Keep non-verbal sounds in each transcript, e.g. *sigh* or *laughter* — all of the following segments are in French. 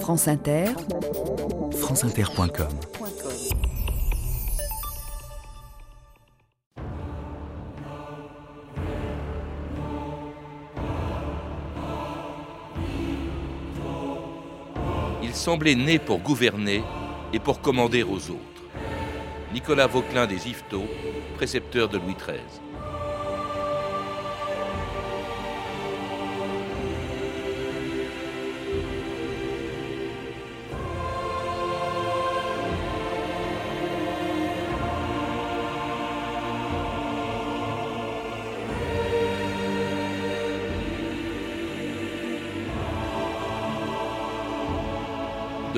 France Inter, franceinter.com Il semblait né pour gouverner et pour commander aux autres. Nicolas Vauquelin des Yvetot, précepteur de Louis XIII. «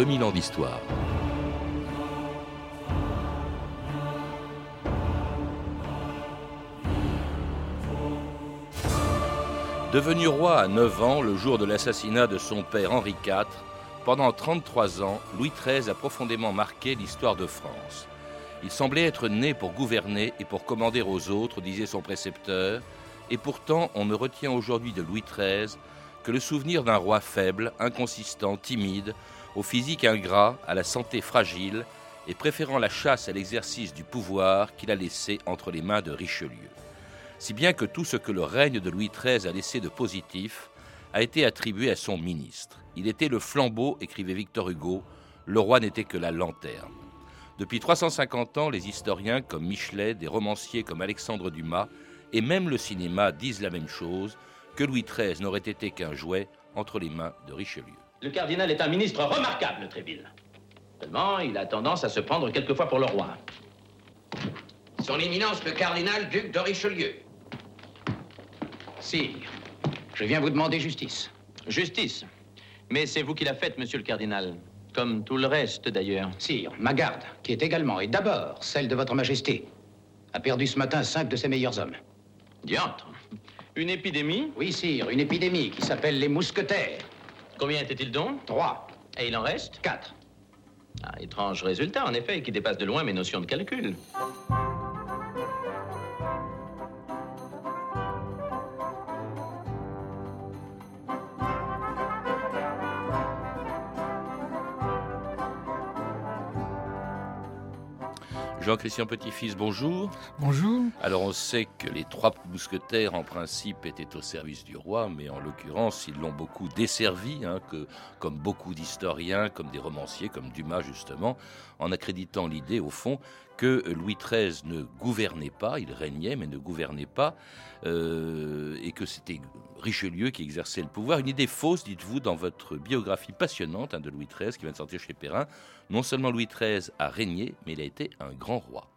2000 ans d'histoire. Devenu roi à 9 ans, le jour de l'assassinat de son père Henri IV, pendant 33 ans, Louis XIII a profondément marqué l'histoire de France. Il semblait être né pour gouverner et pour commander aux autres, disait son précepteur, et pourtant on ne retient aujourd'hui de Louis XIII que le souvenir d'un roi faible, inconsistant, timide, au physique ingrat, à la santé fragile, et préférant la chasse à l'exercice du pouvoir qu'il a laissé entre les mains de Richelieu si bien que tout ce que le règne de Louis XIII a laissé de positif a été attribué à son ministre. Il était le flambeau, écrivait Victor Hugo, le roi n'était que la lanterne. Depuis 350 ans, les historiens comme Michelet, des romanciers comme Alexandre Dumas, et même le cinéma disent la même chose, que Louis XIII n'aurait été qu'un jouet entre les mains de Richelieu. Le cardinal est un ministre remarquable, Tréville. Seulement, il a tendance à se prendre quelquefois pour le roi. Son éminence, le cardinal duc de Richelieu. Sire, je viens vous demander justice. Justice Mais c'est vous qui la faites, monsieur le cardinal. Comme tout le reste, d'ailleurs. Sire, ma garde, qui est également et d'abord celle de votre majesté, a perdu ce matin cinq de ses meilleurs hommes. Diantre Une épidémie? Oui, sire, une épidémie qui s'appelle les mousquetaires. Combien était-il donc Trois. Et il en reste Quatre. Ah, étrange résultat, en effet, qui dépasse de loin mes notions de calcul. Jean-Christian Petit-Fils, bonjour. Bonjour. Alors on sait que les trois mousquetaires en principe étaient au service du roi, mais en l'occurrence ils l'ont beaucoup desservi, hein, que, comme beaucoup d'historiens, comme des romanciers, comme Dumas justement, en accréditant l'idée au fond que Louis XIII ne gouvernait pas, il régnait mais ne gouvernait pas, euh, et que c'était Richelieu qui exerçait le pouvoir. Une idée fausse, dites-vous, dans votre biographie passionnante hein, de Louis XIII qui vient de sortir chez Perrin. Non seulement Louis XIII a régné, mais il a été un grand roi.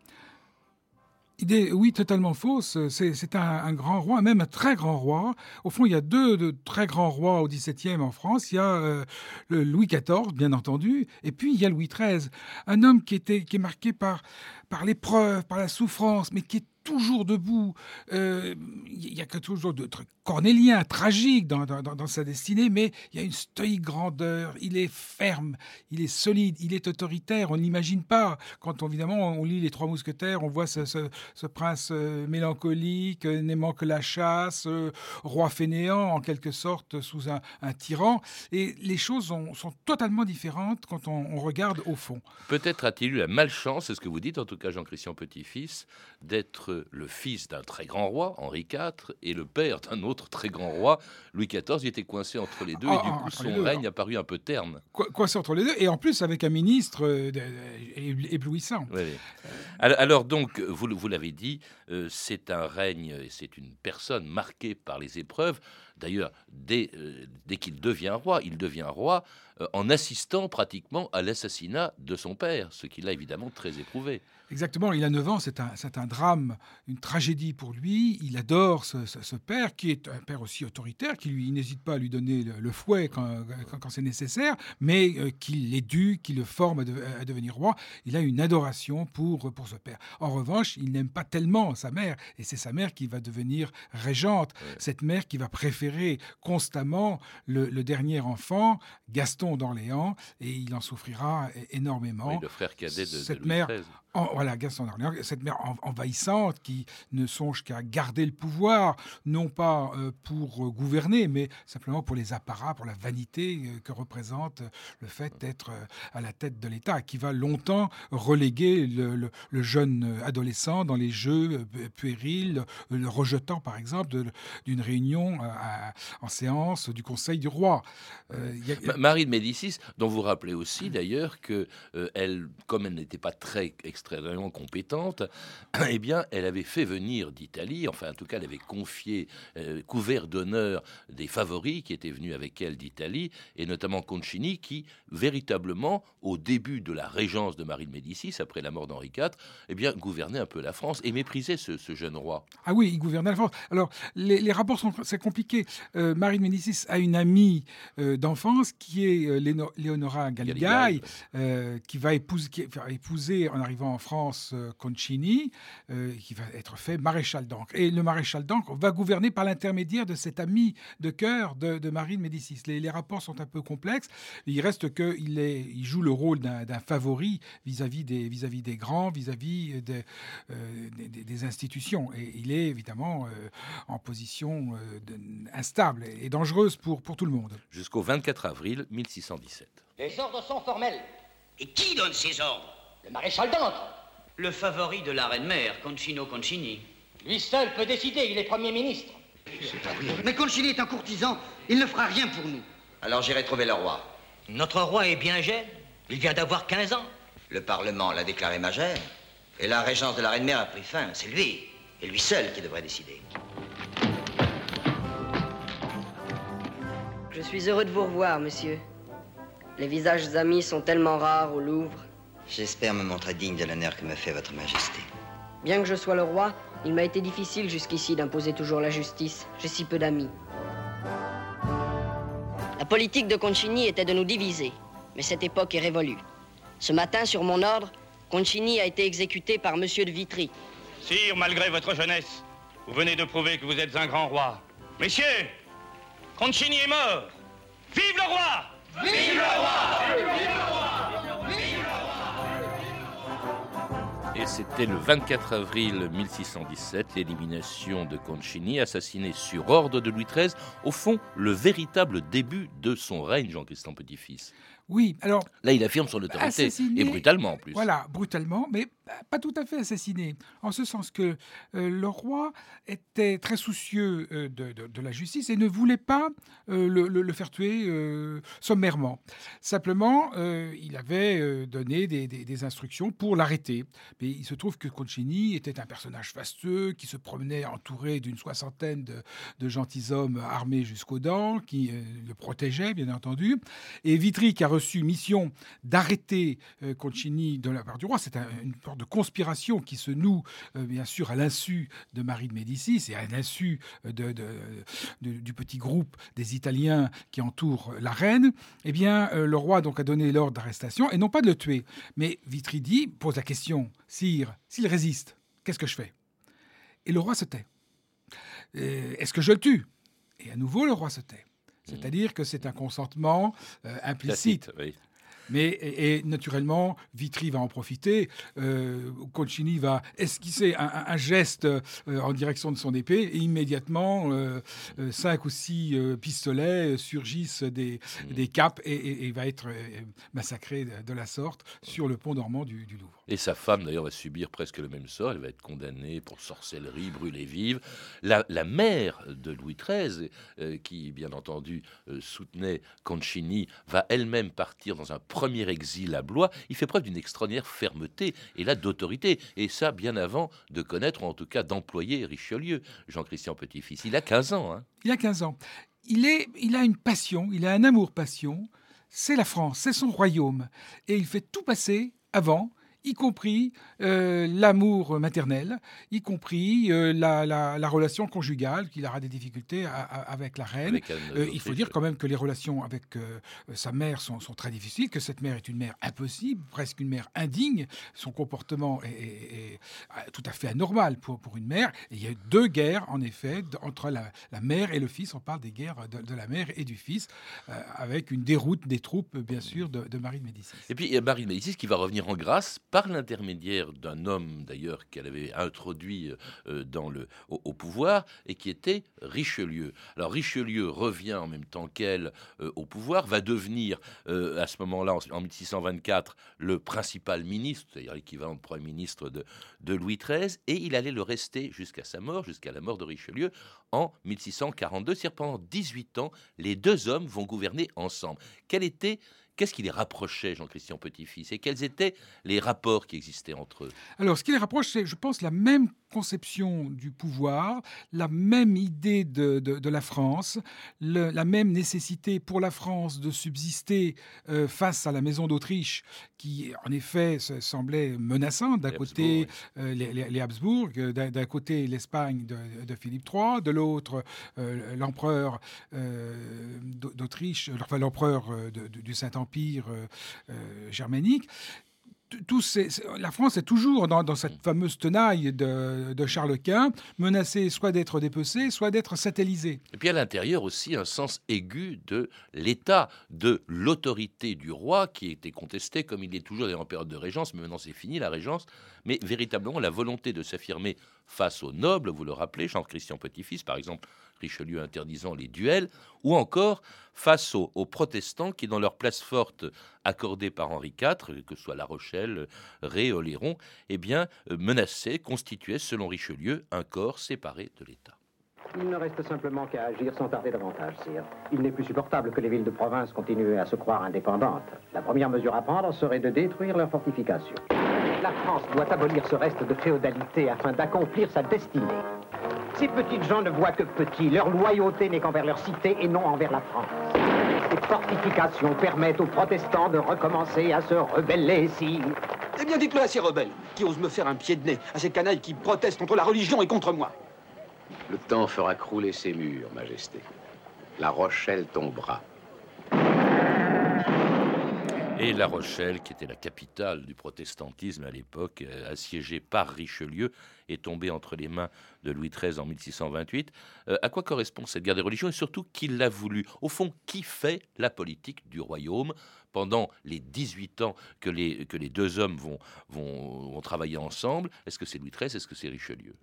Idée, oui, totalement fausse. C'est un, grand roi, même un très grand roi. Au fond, il y a deux de très grands rois au XVIIe en France. Il y a euh, Louis XIV, bien entendu, et puis il y a Louis XIII. Un homme qui, était, qui est marqué par, par l'épreuve, par la souffrance, mais qui est toujours debout. Euh, il y a quelque chose de cornélien, tragique dans, sa destinée, mais il y a une stoïque grandeur. Il est ferme, il est solide, il est autoritaire. On n'imagine pas. Quand évidemment on lit les Trois Mousquetaires, on voit ce, ce, ce prince euh, mélancolique, euh, n'aimant que la chasse, euh, roi fainéant en quelque sorte sous un, tyran. Et les choses sont, totalement différentes quand on regarde au fond. Peut-être a-t-il eu la malchance, c'est ce que vous dites en tout cas Jean-Christian Petit-Fils, d'être le fils d'un très grand roi, Henri IV, et le père d'un autre très grand roi, Louis XIV. Il était coincé entre les deux ah, et du coup son règne a paru un peu terne. Co coincé entre les deux et en plus avec un ministre euh, éblouissant. Oui, oui. Alors, alors, donc, vous, vous l'avez dit, euh, c'est un règne, c'est une personne marquée par les épreuves. D'ailleurs, dès, euh, dès qu'il devient roi, il devient roi en assistant pratiquement à l'assassinat de son père, ce qui l'a évidemment très éprouvé. Exactement, il a 9 ans, c'est un, un, drame, une tragédie pour lui. Il adore ce, ce, ce, père, qui est un père aussi autoritaire, qui lui n'hésite pas à lui donner le, le fouet quand, quand, quand c'est nécessaire, mais euh, qui l'éduque, qui le forme à, de, à, devenir roi. Il a une adoration pour, pour ce père. En revanche, il n'aime pas tellement sa mère, et c'est sa mère qui va devenir régente, ouais. cette mère qui va préférer constamment le, dernier enfant, Gaston d'Orléans, et il en souffrira énormément. le frère cadet de, Cette Louis mère, XIII voilà, Gaston d'Orléans, cette mère envahissante qui ne songe qu'à garder le pouvoir, non pas euh, pour euh, gouverner, mais simplement pour les apparats, pour la vanité euh, que représente le fait d'être à la tête de l'État, qui va longtemps reléguer le, jeune adolescent dans les jeux puérils, le rejetant par exemple d'une réunion en séance du Conseil du roi. Marie de Médicis, dont vous rappelez aussi d'ailleurs que elle, comme elle n'était pas très extrêmement compétente, *clears throat* eh bien, elle avait fait venir d'Italie, enfin, en tout cas, elle avait confié, euh, couvert d'honneur des favoris qui étaient venus avec elle d'Italie, et notamment Concini, qui, véritablement, au début de la régence de Marie de Médicis, après la mort d'Henri IV, eh bien, gouvernait un peu la France et méprisait ce, jeune roi. Ah oui, il gouvernait la France. Alors, les, rapports sont c'est compliqué. Euh, Marie de Médicis a une amie euh, d'enfance qui est Léonora Galigai, qui va épouser, qui va épouser en arrivant en France euh, Concini, euh, qui va être fait maréchal d'Ancre. Et le maréchal d'Ancre va gouverner par l'intermédiaire de cet ami de cœur de, Marie de Médicis. Les, rapports sont un peu complexes. Il reste qu'il il joue le rôle d'un favori vis-à-vis des, vis -vis des grands, vis-à-vis euh, des, institutions. Et il est évidemment en position instable et dangereuse pour, pour tout le monde. Jusqu'au 24 avril 1617. Les ordres sont formels. Et qui donne ces ordres? Le maréchal d'Ancre. Le favori de la reine-mère, Concino Concini. Lui seul peut décider, il est Premier ministre. Mais Concini est un courtisan, il ne fera rien pour nous. Alors j'irai trouver le roi. Notre roi est bien jeune, il vient d'avoir 15 ans. Le Parlement l'a déclaré majeur, et la régence de la reine-mère a pris fin. C'est lui, et lui seul qui devrait décider. Je suis heureux de vous revoir, monsieur. Les visages amis sont tellement rares au Louvre. J'espère me montrer digne de l'honneur que me fait votre majesté. Bien que je sois le roi, il m'a été difficile jusqu'ici d'imposer toujours la justice. J'ai si peu d'amis. La politique de Concini était de nous diviser, mais cette époque est révolue. Ce matin, sur mon ordre, Concini a été exécuté par Monsieur de Vitry. Sire, malgré votre jeunesse, vous venez de prouver que vous êtes un grand roi. Messieurs, Concini est mort. Vive le roi Vive le roi Vive le roi Et c'était le 24 avril 1617, l'élimination de Concini, assassiné sur ordre de Louis XIII, au fond, le véritable début de son règne, Jean-Christian Petit-Fils. Oui, alors. Là, il affirme son autorité, et brutalement en plus. Voilà, brutalement, mais pas tout à fait assassiné. En ce sens que euh, le roi était très soucieux euh, de, la justice et ne voulait pas euh, le, faire tuer sommairement. Simplement, il avait donné des, instructions pour l'arrêter. Mais il se trouve que Concini était un personnage fastueux qui se promenait entouré d'une soixantaine de, gentilshommes armés jusqu'aux dents, qui le protégeaient, bien entendu. Et Vitry, qui a reçu mission d'arrêter Concini de la part du roi, c'est une sorte de conspiration qui se noue, euh, bien sûr, à l'insu de Marie de Médicis et à l'insu euh, de, du petit groupe des Italiens qui entourent la reine, eh bien, euh, le roi donc a donné l'ordre d'arrestation et non pas de le tuer. Mais Vitry dit, pose la question, sire, s'il résiste, qu'est-ce que je fais? Et le roi se tait. Est-ce que je le tue? Et à nouveau, le roi se tait. C'est-à-dire que c'est un consentement implicite. Mais et, naturellement, Vitry va en profiter. Euh, Concini va esquisser un, geste euh, en direction de son épée et immédiatement, euh, euh, cinq ou six pistolets surgissent des, mmh. des capes et, va être massacré de, la sorte sur le pont dormant du, Louvre. Et sa femme, d'ailleurs, va subir presque le même sort. Elle va être condamnée pour sorcellerie, brûlée vive. La, la mère de Louis XIII, qui, bien entendu, soutenait Concini, va elle-même partir dans un premier exil à Blois, il fait preuve d'une extraordinaire fermeté et là d'autorité. Et ça, bien avant de connaître, ou en tout cas d'employer Richelieu, Jean-Christian Petit-Fils. Il a 15 ans. Hein. Il a 15 ans. Il, est, il a une passion, il a un amour-passion. C'est la France, c'est son royaume. Et il fait tout passer avant y compris euh, l'amour maternel, y compris euh, la, relation conjugale, qu'il aura des difficultés avec la reine. Euh, il faut dire quand même que les relations avec sa mère sont, très difficiles, que cette mère est une mère impossible, presque une mère indigne. Son comportement est, tout à fait anormal pour, pour une mère. Et il y a eu deux guerres, en effet, entre la, mère et le fils. On parle des guerres de, la mère et du fils, avec une déroute des troupes, bien sûr, de, de Marie de Médicis. Et puis il y a Marie de Médicis qui va revenir en grâce par l'intermédiaire d'un homme d'ailleurs qu'elle avait introduit euh, dans le, au, pouvoir et qui était Richelieu. Alors Richelieu revient en même temps qu'elle euh, au pouvoir, va devenir euh, à ce moment-là, en, 1624, le principal ministre, c'est-à-dire l'équivalent de Premier ministre de, de Louis XIII, et il allait le rester jusqu'à sa mort, jusqu'à la mort de Richelieu en 1642. C'est-à-dire pendant 18 ans, les deux hommes vont gouverner ensemble. Quel était Qu'est-ce qui les rapprochait, Jean-Christian Petit-Fils Et quels étaient les rapports qui existaient entre eux? Alors, ce qui les rapproche, c'est, je pense, la même conception du pouvoir, la même idée de, la France, la même nécessité pour la France de subsister euh, face à la maison d'Autriche, qui en effet semblait menaçante. D'un côté, euh, les, Habsbourg, euh, d'un côté l'Espagne de, Philippe III, de l'autre l'empereur d'Autriche, enfin l'empereur du Saint-Empire germanique la France est toujours dans, cette mm. fameuse tenaille de, Charles Quint, menacée soit d'être dépecée, soit d'être satellisée. Et puis à l'intérieur aussi un sens aigu de l'État, de l'autorité du roi qui était contesté comme il est toujours en période de régence, mais maintenant c'est fini la régence, mais véritablement la volonté de s'affirmer face aux nobles, vous le rappelez, Jean-Christian Petit-Fils par exemple, Richelieu interdisant les duels, ou encore face aux, protestants qui, dans leur place forte accordée par Henri IV, que ce soit La Rochelle, Ré, Oléron, eh bien, euh, menaçaient, constituaient, selon Richelieu, un corps séparé de l'État. Il ne reste simplement qu'à agir sans tarder davantage, sire. Il n'est plus supportable que les villes de province continuent à se croire indépendantes. La première mesure à prendre serait de détruire leurs fortifications. La France doit abolir ce reste de féodalité afin d'accomplir sa destinée. Ces petites gens ne voient que petit. Leur loyauté n'est qu'envers leur cité et non envers la France. Ces fortifications permettent aux protestants de recommencer à se rebeller, si... Eh bien, dites-le à ces rebelles qui osent me faire un pied de nez, à ces canailles qui protestent contre la religion et contre moi. Le temps fera crouler ces murs, Majesté. La Rochelle tombera. Et La Rochelle, qui était la capitale du protestantisme à l'époque, euh, assiégée par Richelieu, est tombée entre les mains de Louis XIII en 1628. Euh, à quoi correspond cette guerre des religions et surtout qui l'a voulu? Au fond, qui fait la politique du royaume? Pendant les 18 ans que les, que les deux hommes vont, vont, travailler ensemble Est-ce que c'est Louis XIII Est-ce que c'est Richelieu?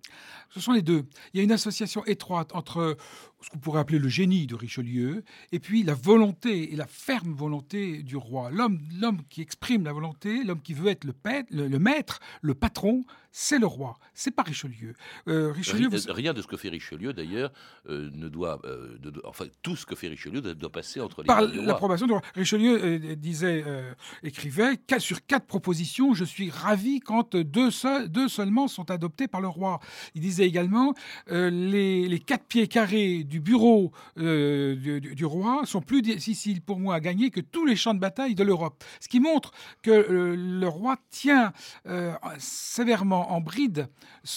Ce sont les deux. Il y a une association étroite entre ce qu'on pourrait appeler le génie de Richelieu et puis la volonté et la ferme volonté du roi. L'homme, l'homme qui exprime la volonté, l'homme qui veut être le, le, maître, le patron, c'est le roi. C'est pas Richelieu. Euh, Richelieu rien, de ce que fait Richelieu, d'ailleurs, euh, ne doit. Euh, enfin, tout ce que fait Richelieu doit, passer entre les Par l'approbation du roi. Richelieu disait, écrivait sur quatre propositions, je suis ravi quand deux, deux seulement sont adoptées par le roi. Il disait également les, les quatre pieds carrés du bureau du, roi sont plus difficiles pour moi à gagner que tous les champs de bataille de l'Europe. Ce qui montre que le roi tient sévèrement en bride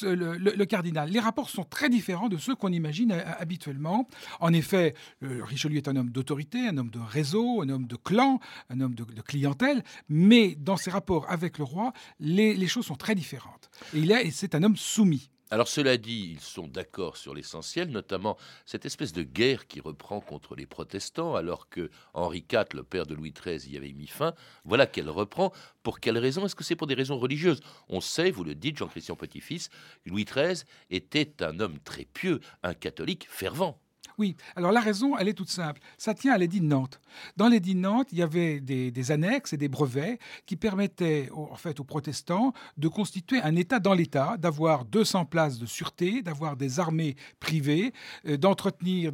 le, cardinal. Les rapports sont très différents de ceux qu'on imagine euh, habituellement. En effet, Richelieu est un homme d'autorité, un homme de réseau, un homme de clan, un homme de, clientèle, mais dans ses rapports avec le roi, les, choses sont très différentes. Et il est, c'est un homme soumis. Alors cela dit, ils sont d'accord sur l'essentiel, notamment cette espèce de guerre qui reprend contre les protestants, alors que Henri IV, le père de Louis XIII, y avait mis fin. Voilà qu'elle reprend. Pour quelles raisons Est-ce que c'est pour des raisons religieuses? On sait, vous le dites, Jean-Christian Petit-Fils, Louis XIII était un homme très pieux, un catholique fervent. Oui, alors la raison, elle est toute simple. Ça tient à l'édit de Nantes. Dans l'édit de Nantes, il y avait des, annexes et des brevets qui permettaient en fait, aux protestants de constituer un État dans l'État, d'avoir 200 places de sûreté, d'avoir des armées privées, euh, d'entretenir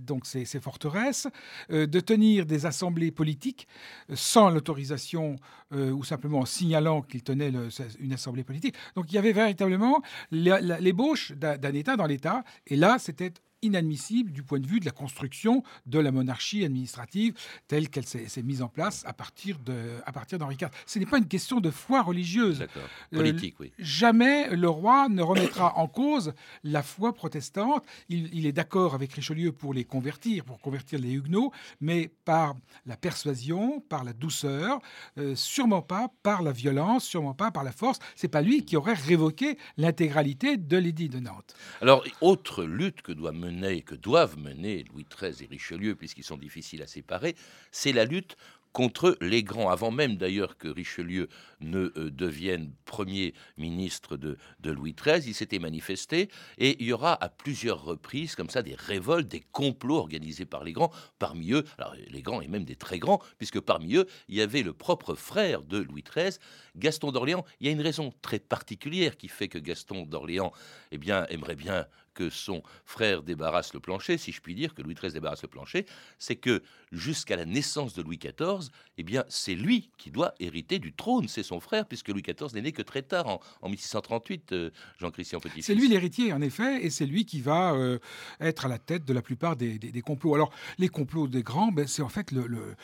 donc ces, forteresses, euh, de tenir des assemblées politiques euh, sans l'autorisation ou simplement en signalant qu'ils tenaient une assemblée politique. Donc il y avait véritablement l'ébauche d'un État dans l'État, et là, c'était inadmissible du point de vue de la construction de la monarchie administrative telle qu'elle s'est mise en place à partir d'Henri IV. Ce n'est pas une question de foi religieuse. Euh, Politique, oui. Jamais le roi ne remettra en cause la foi protestante. Il, est d'accord avec Richelieu pour les convertir, pour convertir les Huguenots, mais par la persuasion, par la douceur, euh, sûrement pas par la violence, sûrement pas par la force. C'est pas lui qui aurait révoqué l'intégralité de l'édit de Nantes. Alors, autre lutte que doit mener, que doivent mener Louis XIII et Richelieu, puisqu'ils sont difficiles à séparer, c'est la lutte contre les grands, avant même d'ailleurs que Richelieu ne euh, devienne premier ministre de, Louis XIII, il s'était manifesté, et il y aura à plusieurs reprises comme ça des révoltes, des complots organisés par les grands, parmi eux, alors les grands et même des très grands, puisque parmi eux, il y avait le propre frère de Louis XIII, Gaston d'Orléans. Il y a une raison très particulière qui fait que Gaston d'Orléans eh bien, aimerait bien que son frère débarrasse le plancher, si je puis dire, que Louis XIII débarrasse le plancher, c'est que jusqu'à la naissance de Louis XIV, eh bien, c'est lui qui doit hériter du trône, c'est son frère, puisque Louis XIV n'est né que très tard, en, 1638, euh, Jean-Christian Petit. C'est lui l'héritier, en effet, et c'est lui qui va euh, être à la tête de la plupart des, complots. Alors, les complots des grands, ben, c'est en fait le,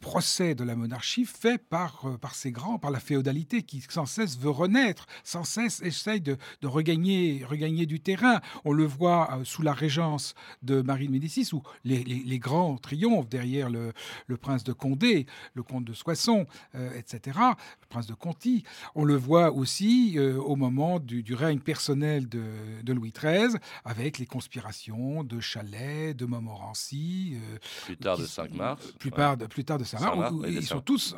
procès de la monarchie fait par, euh, par ces grands, par la féodalité qui sans cesse veut renaître, sans cesse essaye de, de regagner, regagner du terrain. On le voit euh, sous la régence de Marie de Médicis, où les, grands triomphent derrière le, prince de Condé, le comte de Soissons, euh, etc., le prince de Conti. On le voit aussi euh, au moment du, règne personnel de, Louis XIII, avec les conspirations de Chalais, de Montmorency. plus tard de 5 mars. Plus, tard, de, plus tard de 5 mars, ils sont tous,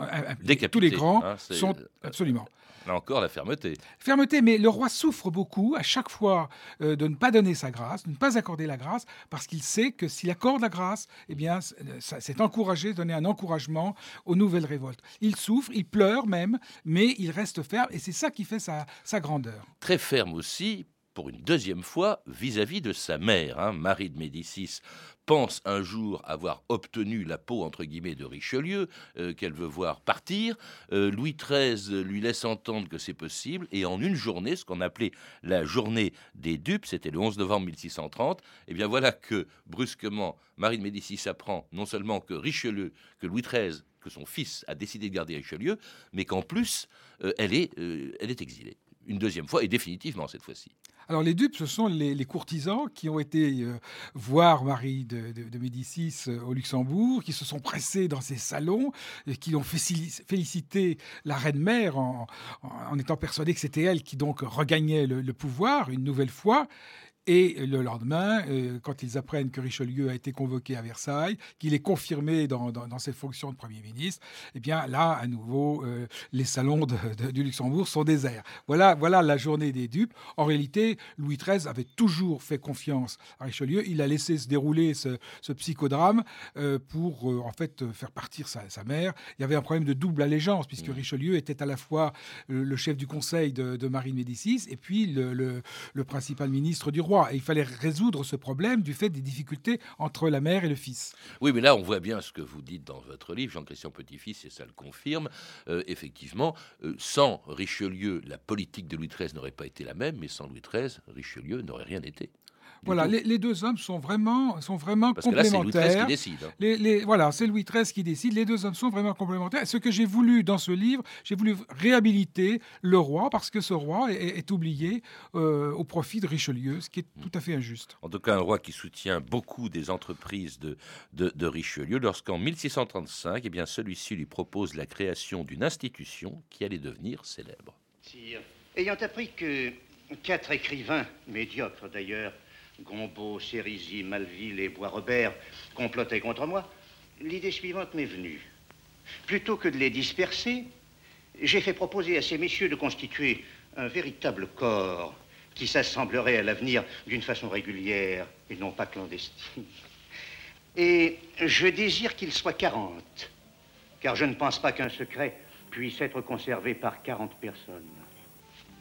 tous les grands hein, sont absolument. Là encore, la fermeté. Fermeté, mais le roi souffre beaucoup à chaque fois de ne pas donner sa grâce, de ne pas accorder la grâce, parce qu'il sait que s'il accorde la grâce, eh bien, c'est encourager, donner un encouragement aux nouvelles révoltes. Il souffre, il pleure même, mais il reste ferme, et c'est ça qui fait sa grandeur. Très ferme aussi, pour une deuxième fois vis-à-vis de sa mère, hein, Marie de Médicis pense un jour avoir obtenu la peau entre guillemets de Richelieu euh, qu'elle veut voir partir. Euh, Louis XIII lui laisse entendre que c'est possible et en une journée, ce qu'on appelait la journée des dupes, c'était le 11 novembre 1630. Et eh bien voilà que brusquement Marie de Médicis apprend non seulement que Richelieu, que Louis XIII que son fils a décidé de garder Richelieu, mais qu'en plus, euh, elle, est, elle est exilée. Une deuxième fois, et définitivement cette fois-ci. Alors les dupes, ce sont les, courtisans qui ont été euh, voir Marie de, Médicis euh, au Luxembourg, qui se sont pressés dans ses salons, qui ont félicité la reine-mère en, étant persuadés que c'était elle qui donc regagnait le pouvoir une nouvelle fois. Et le lendemain, euh, quand ils apprennent que Richelieu a été convoqué à Versailles, qu'il est confirmé dans, ses fonctions de Premier ministre, eh bien là, à nouveau, euh, les salons du Luxembourg sont déserts. Voilà, voilà la journée des dupes. En réalité, Louis XIII avait toujours fait confiance à Richelieu. Il a laissé se dérouler ce, psychodrame euh, pour en fait faire partir sa, mère. Il y avait un problème de double allégeance puisque mmh. Richelieu était à la fois le chef du conseil de, Marie de Médicis et puis le, le principal ministre du roi. Et il fallait résoudre ce problème du fait des difficultés entre la mère et le fils. Oui, mais là, on voit bien ce que vous dites dans votre livre, Jean-Christian Petit-Fils, et ça le confirme. Euh, effectivement, euh, sans Richelieu, la politique de Louis XIII n'aurait pas été la même, mais sans Louis XIII, Richelieu n'aurait rien été. Voilà, les, deux hommes sont vraiment, sont vraiment Parce complémentaires. Que là, c'est Louis XIII qui décide. Hein. Les, voilà, c'est Louis XIII qui décide. Les deux hommes sont vraiment complémentaires. Ce que j'ai voulu dans ce livre, j'ai voulu réhabiliter le roi parce que ce roi est, oublié euh, au profit de Richelieu, ce qui est mm. tout à fait injuste. En tout cas, un roi qui soutient beaucoup des entreprises de, de, Richelieu, lorsqu'en 1635, eh bien, celui-ci lui propose la création d'une institution qui allait devenir célèbre. Sire, ayant appris que quatre écrivains, médiocres d'ailleurs, Gombeau, Cérizy, Malville et Bois-Robert complotaient contre moi, l'idée suivante m'est venue. Plutôt que de les disperser, j'ai fait proposer à ces messieurs de constituer un véritable corps qui s'assemblerait à l'avenir d'une façon régulière et non pas clandestine. Et je désire qu'ils soient 40, car je ne pense pas qu'un secret puisse être conservé par 40 personnes.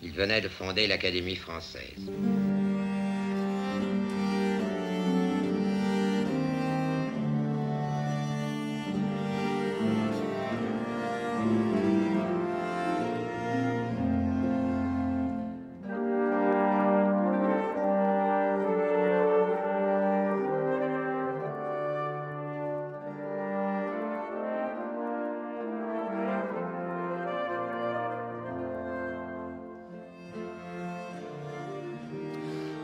Il venait de fonder l'Académie française.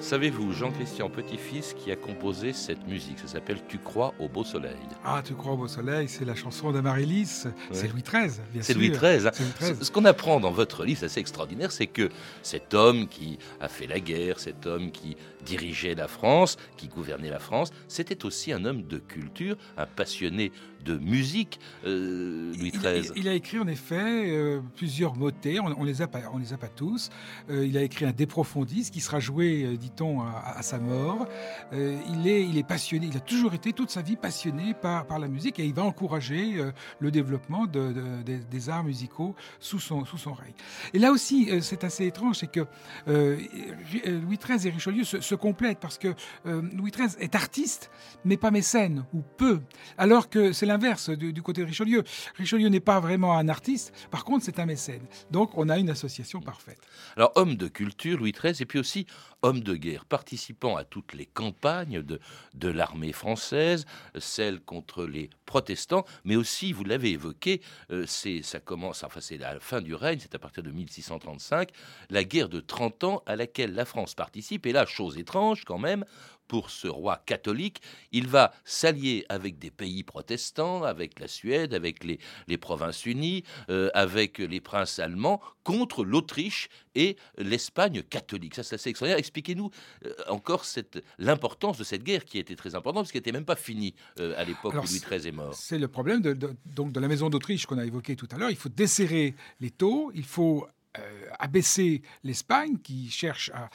Savez-vous, Jean-Christian Petit-Fils qui a composé cette musique, ça s'appelle Tu crois au beau soleil. Ah, Tu crois au beau soleil, c'est la chanson d'Amaryllis, c'est Louis XIII, bien sûr. C'est Louis XIII. Hein. Ce qu'on apprend dans votre livre, c'est assez extraordinaire, c'est que cet homme qui a fait la guerre, cet homme qui dirigeait la France, qui gouvernait la France, c'était aussi un homme de culture, un passionné de musique, euh, Louis XIII. Il, a écrit en effet euh, plusieurs motets, on, ne les a pas, on les a pas tous. Euh, il a écrit un De Profundis qui sera joué, à, sa mort. il est, il est passionné, il a toujours été toute sa vie passionné par, la musique et il va encourager le développement des arts musicaux sous son, sous règne. Et là aussi, c'est assez étrange, c'est que Louis XIII et Richelieu se, se complètent parce que Louis XIII est artiste, mais pas mécène ou peu, alors que c'est l'inverse du, côté de Richelieu. Richelieu n'est pas vraiment un artiste, par contre c'est un mécène. Donc on a une association parfaite. Alors homme de culture, Louis XIII, et puis aussi homme de participant à toutes les campagnes de, de l'armée française, celle contre les protestants, mais aussi, vous l'avez évoqué, euh, c'est ça commence, enfin c'est la fin du règne, c'est à partir de 1635, la guerre de 30 ans à laquelle la France participe, et là, chose étrange quand même, pour ce roi catholique, il va s'allier avec des pays protestants, avec la Suède, avec les, les provinces unies, euh, avec les princes allemands, contre l'Autriche et l'Espagne catholique. Ça, c'est assez extraordinaire. Expliquez-nous euh, encore l'importance de cette guerre qui était très importante, parce qu'elle n'était même pas finie euh, à l'époque où Louis XIII est mort. C'est le problème de, donc de la maison d'Autriche qu'on a évoqué tout à l'heure. Il faut desserrer les taux, il faut abaisser l'Espagne qui cherche à,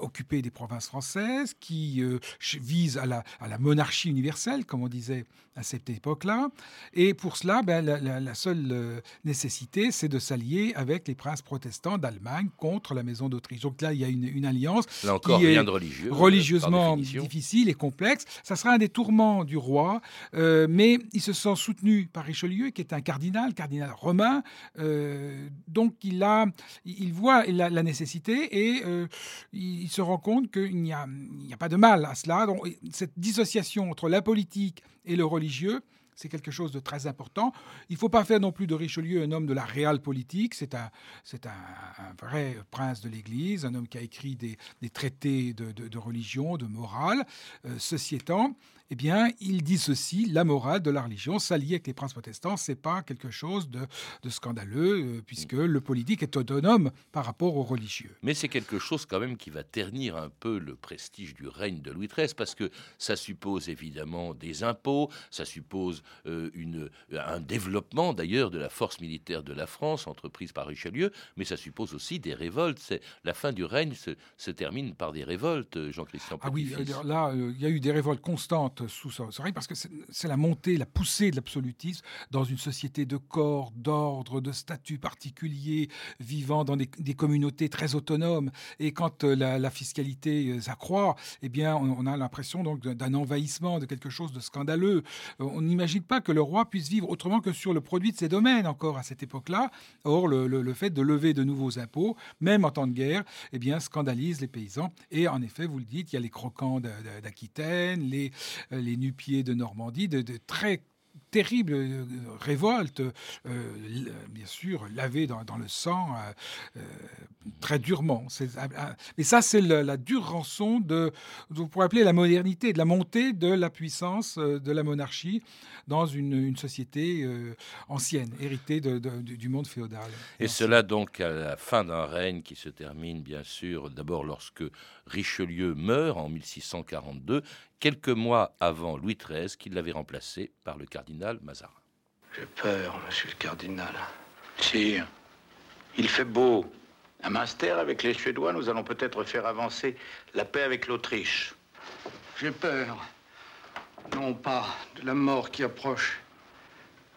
occuper des provinces françaises, qui euh, vise à la, à la, monarchie universelle, comme on disait à cette époque-là. Et pour cela, ben, la, seule euh, nécessité, c'est de s'allier avec les princes protestants d'Allemagne contre la maison d'Autriche. Donc là, il y a une, alliance là encore, qui rien est de religieux, religieusement difficile et complexe. Ça sera un des tourments du roi, euh, mais il se sent soutenu par Richelieu, qui est un cardinal, cardinal romain. donc il, a, il voit la, nécessité et il, se rend compte qu'il n'y a, a, pas de mal à cela. Donc, cette dissociation entre la politique et le religieux, c'est quelque chose de très important. Il ne faut pas faire non plus de Richelieu un homme de la réelle politique. C'est un, c'est un, vrai prince de l'Église, un homme qui a écrit des, traités de, religion, de morale. Euh, ceci étant, eh bien, il dissocie la morale de la religion. S'allier avec les princes protestants, c'est pas quelque chose de, scandaleux, euh, puisque le politique est autonome par rapport aux religieux. Mais c'est quelque chose quand même qui va ternir un peu le prestige du règne de Louis XIII, parce que ça suppose évidemment des impôts, ça suppose euh, une, un développement d'ailleurs de la force militaire de la France, entreprise par Richelieu, mais ça suppose aussi des révoltes. C'est, la fin du règne se, termine par des révoltes, Jean-Christian Ah oui, là, euh, il y a eu des révoltes constantes sous son règne, parce que c'est la montée, la poussée de l'absolutisme dans une société de corps, d'ordre, de statut particulier, vivant dans des, communautés très autonomes. Et quand euh, la, fiscalité euh, s'accroît, eh bien, on, a l'impression donc d'un envahissement, de quelque chose de scandaleux. Euh, on n'imagine pas que le roi puisse vivre autrement que sur le produit de ses domaines encore à cette époque-là. Or, le, fait de lever de nouveaux impôts, même en temps de guerre, eh bien, scandalise les paysans. Et en effet, vous le dites, il y a les croquants d'Aquitaine, les, les nu-pieds de Normandie, de, très terribles euh, révoltes, euh, bien sûr, lavées dans, le sang très durement. Mais ça, c'est la, dure rançon de, vous pourrait appeler la modernité, de la montée de la puissance de la monarchie dans une, société ancienne, héritée du monde féodal. Et cela donc à la fin d'un règne qui se termine, bien sûr, d'abord lorsque Richelieu meurt en 1642, quelques mois avant Louis XIII, qui l'avait remplacé par le cardinal Mazarin. J'ai peur, monsieur le cardinal. Sire, il fait beau. À Münster, avec les Suédois, nous allons peut-être faire avancer la paix avec l'Autriche. J'ai peur, non pas de la mort qui approche,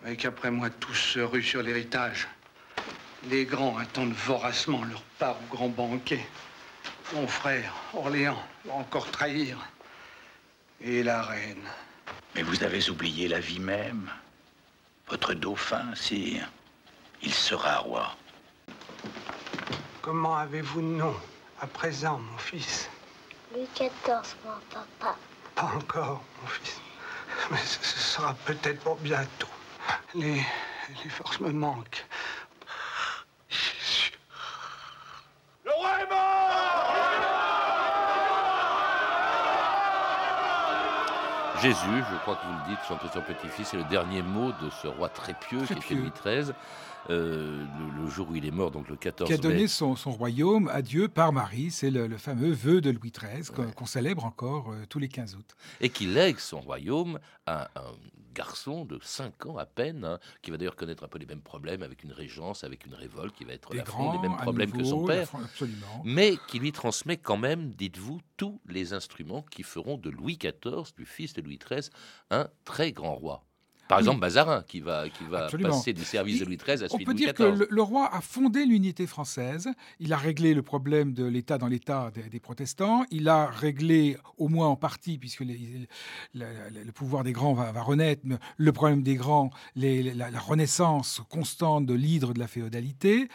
mais qu'après moi tous se ruent sur l'héritage. Les grands attendent voracement leur part au grand banquet. Mon frère, Orléans, va encore trahir. Et la reine. Mais vous avez oublié la vie même. Votre dauphin, sire, il sera roi. Comment avez-vous nom à présent, mon fils? Louis XIV, mon papa. Pas encore, mon fils. Mais ce sera peut-être pour bientôt. Les, les forces me manquent. Le roi est mort Jésus, je crois que vous le dites, son petit-fils, c'est le dernier mot de ce roi très pieux qui était Louis XIII. Euh, le, jour où il est mort, donc le 14 mai. Qui a donné son, royaume à Dieu par Marie. C'est le, fameux vœu de Louis XIII qu'on célèbre encore euh, tous les 15 août. Et qui lègue son royaume à un garçon de 5 ans à peine, hein, qui va d'ailleurs connaître un peu les mêmes problèmes avec une régence, avec une révolte, qui va être les mêmes problèmes que son père, mais qui lui transmet quand même, dites-vous, tous les instruments qui feront de Louis XIV, du fils de Louis XIII, un très grand roi. Par exemple, Mazarin, qui va, qui va passer du service de Louis XIII à celui de Louis XIV. On peut dire que le, roi a fondé l'unité française. Il a réglé le problème de l'État dans l'État des, protestants. Il a réglé, au moins en partie, puisque le pouvoir des grands va, renaître, le problème des grands, la, renaissance constante de l'hydre de la féodalité.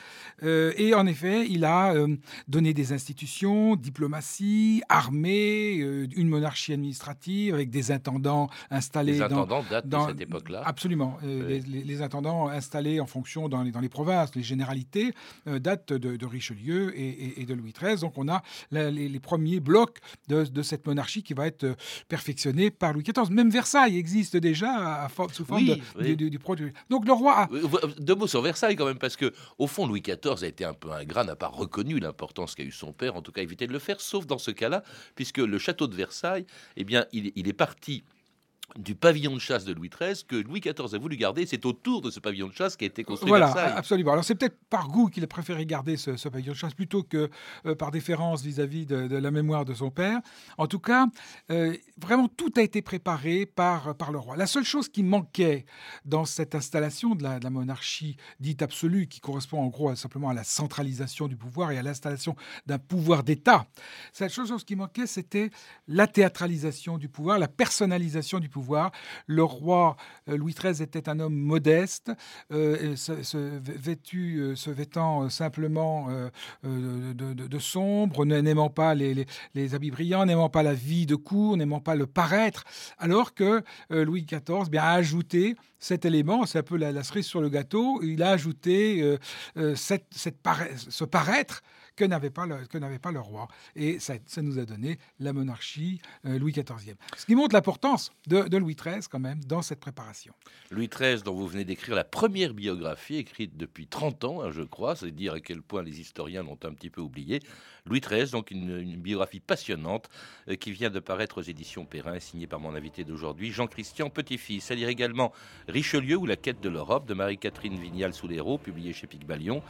Euh, et en effet, il a euh, donné des institutions, diplomatie, armée, euh, une monarchie administrative avec des intendants installés les intendants datent de cette époque Absolument. Euh, les, intendants installés en fonction dans les, dans les provinces, les généralités, euh, datent de, Richelieu et, de Louis XIII. Donc on a les, premiers blocs de, cette monarchie qui va être euh, perfectionnée par Louis XIV. Même Versailles existe déjà à, sous forme du produit. Donc le roi a... Deux mots sur Versailles quand même, parce que au fond, Louis XIV a été un peu ingrat, n'a pas reconnu l'importance qu'a eu son père, en tout cas évité de le faire, sauf dans ce cas-là, puisque le château de Versailles, eh bien, il, il est parti du pavillon de chasse de Louis XIII que Louis XIV a voulu garder. C'est autour de ce pavillon de chasse qui a été construit voilà, Versailles. absolument. Alors c'est peut-être par goût qu'il a préféré garder ce, pavillon de chasse plutôt que euh, par déférence vis-à-vis de, la mémoire de son père. En tout cas, euh, vraiment tout a été préparé par, par le roi. La seule chose qui manquait dans cette installation de la, monarchie dite absolue, qui correspond en gros simplement à la centralisation du pouvoir et à l'installation d'un pouvoir d'État, cette chose qui manquait, c'était la théâtralisation du pouvoir, la personnalisation du pouvoir le roi euh, Louis XIII était un homme modeste, euh, se, vêtu, euh, se vêtant simplement de, sombre, n'aimant pas les, habits brillants, n'aimant pas la vie de cour, n'aimant pas le paraître, alors que Louis XIV bien, a ajouté cet élément, c'est un peu la, cerise sur le gâteau, il a ajouté ce paraître que n'avait pas, le, que n'avait pas le roi. Et ça, ça, nous a donné la monarchie euh, Louis XIV. Ce qui montre l'importance de, de, Louis XIII quand même dans cette préparation. Louis XIII, dont vous venez d'écrire la première biographie, écrite depuis 30 ans, hein, je crois, c'est dire à quel point les historiens l'ont un petit peu oublié. Louis XIII, donc une, biographie passionnante euh, qui vient de paraître aux éditions Perrin, signée par mon invité d'aujourd'hui, Jean-Christian Petit-Fils. À lire également Richelieu ou la quête de l'Europe de Marie-Catherine Vignal-Souléro, publié chez Pic-Ballion.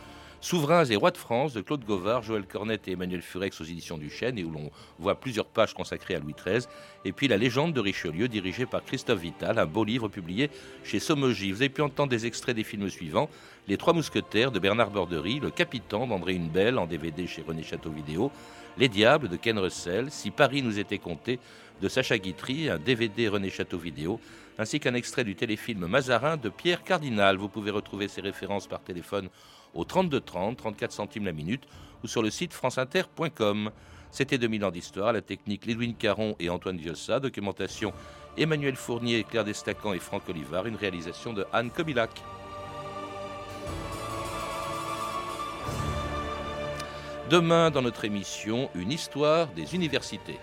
Souverains et rois de France de Claude Joël Cornette et Emmanuel Furex aux éditions du Chêne et où l'on voit plusieurs pages consacrées à Louis XIII. Et puis La légende de Richelieu, dirigée par Christophe Vital, un beau livre publié chez Somogy. Vous avez pu entendre des extraits des films suivants Les Trois Mousquetaires de Bernard Bordery, Le Capitan d'André Hunebelle en DVD chez René Château Vidéo, Les Diables de Ken Russell, Si Paris nous était compté de Sacha Guitry, un DVD René Château Vidéo, ainsi qu'un extrait du téléfilm Mazarin de Pierre Cardinal. Vous pouvez retrouver ces références par téléphone au 32 30, 34 centimes la minute, ou sur le site franceinter.com. C'était 2000 ans d'histoire, la technique Lidwin Caron et Antoine Viossa, documentation Emmanuel Fournier, Claire Destacan et Franck Olivard, une réalisation de Anne Kobilac. Demain, dans notre émission, une histoire des universités.